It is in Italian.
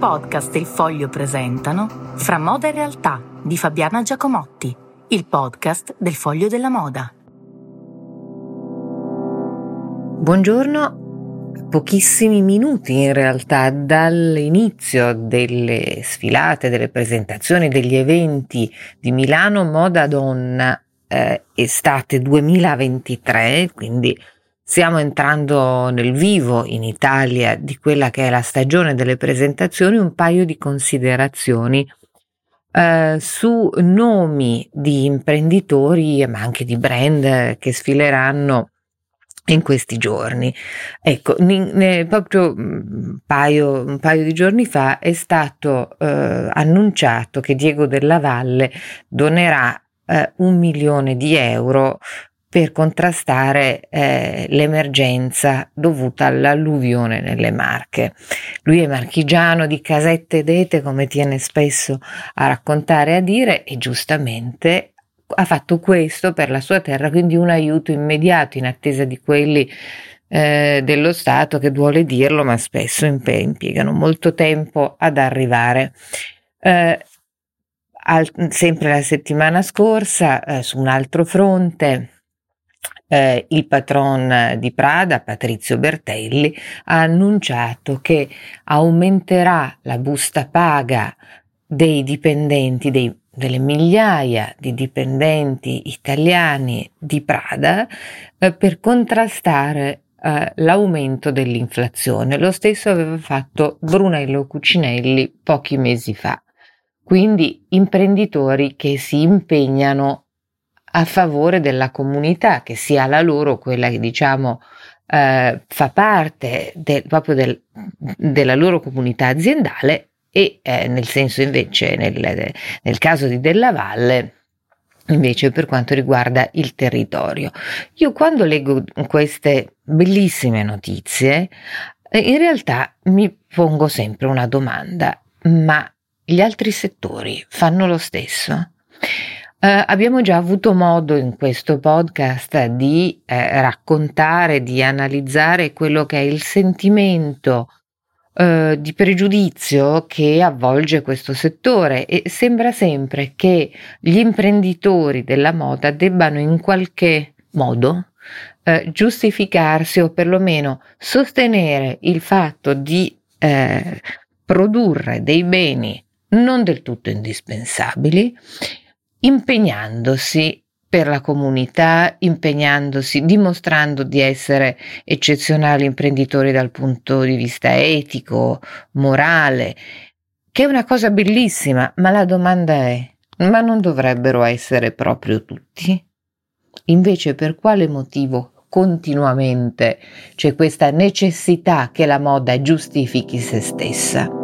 podcast e il Foglio presentano Fra moda e realtà di Fabiana Giacomotti, il podcast del Foglio della Moda. Buongiorno, pochissimi minuti in realtà dall'inizio delle sfilate, delle presentazioni, degli eventi di Milano Moda Donna eh, estate 2023, quindi Stiamo entrando nel vivo in Italia di quella che è la stagione delle presentazioni, un paio di considerazioni eh, su nomi di imprenditori ma anche di brand che sfileranno in questi giorni. Ecco, ne, proprio un mm, paio, un paio, di giorni fa è stato eh, annunciato che Diego della Valle donerà eh, un milione di euro per contrastare eh, l'emergenza dovuta all'alluvione nelle Marche. Lui è marchigiano di casette d'ete, come tiene spesso a raccontare e a dire, e giustamente ha fatto questo per la sua terra, quindi un aiuto immediato in attesa di quelli eh, dello Stato che vuole dirlo, ma spesso impiegano molto tempo ad arrivare. Eh, al, sempre la settimana scorsa, eh, su un altro fronte, eh, il patron di Prada, Patrizio Bertelli, ha annunciato che aumenterà la busta paga dei dipendenti, dei, delle migliaia di dipendenti italiani di Prada eh, per contrastare eh, l'aumento dell'inflazione. Lo stesso aveva fatto Brunello Cucinelli pochi mesi fa. Quindi imprenditori che si impegnano a favore della comunità, che sia la loro quella che diciamo eh, fa parte del, proprio del, della loro comunità aziendale e eh, nel senso invece nel, nel caso di Della Valle invece per quanto riguarda il territorio. Io quando leggo queste bellissime notizie eh, in realtà mi pongo sempre una domanda, ma gli altri settori fanno lo stesso? Uh, abbiamo già avuto modo in questo podcast di eh, raccontare, di analizzare quello che è il sentimento uh, di pregiudizio che avvolge questo settore. E sembra sempre che gli imprenditori della moda debbano in qualche modo uh, giustificarsi o perlomeno sostenere il fatto di eh, produrre dei beni non del tutto indispensabili impegnandosi per la comunità, impegnandosi, dimostrando di essere eccezionali imprenditori dal punto di vista etico, morale, che è una cosa bellissima, ma la domanda è, ma non dovrebbero essere proprio tutti? Invece per quale motivo continuamente c'è questa necessità che la moda giustifichi se stessa?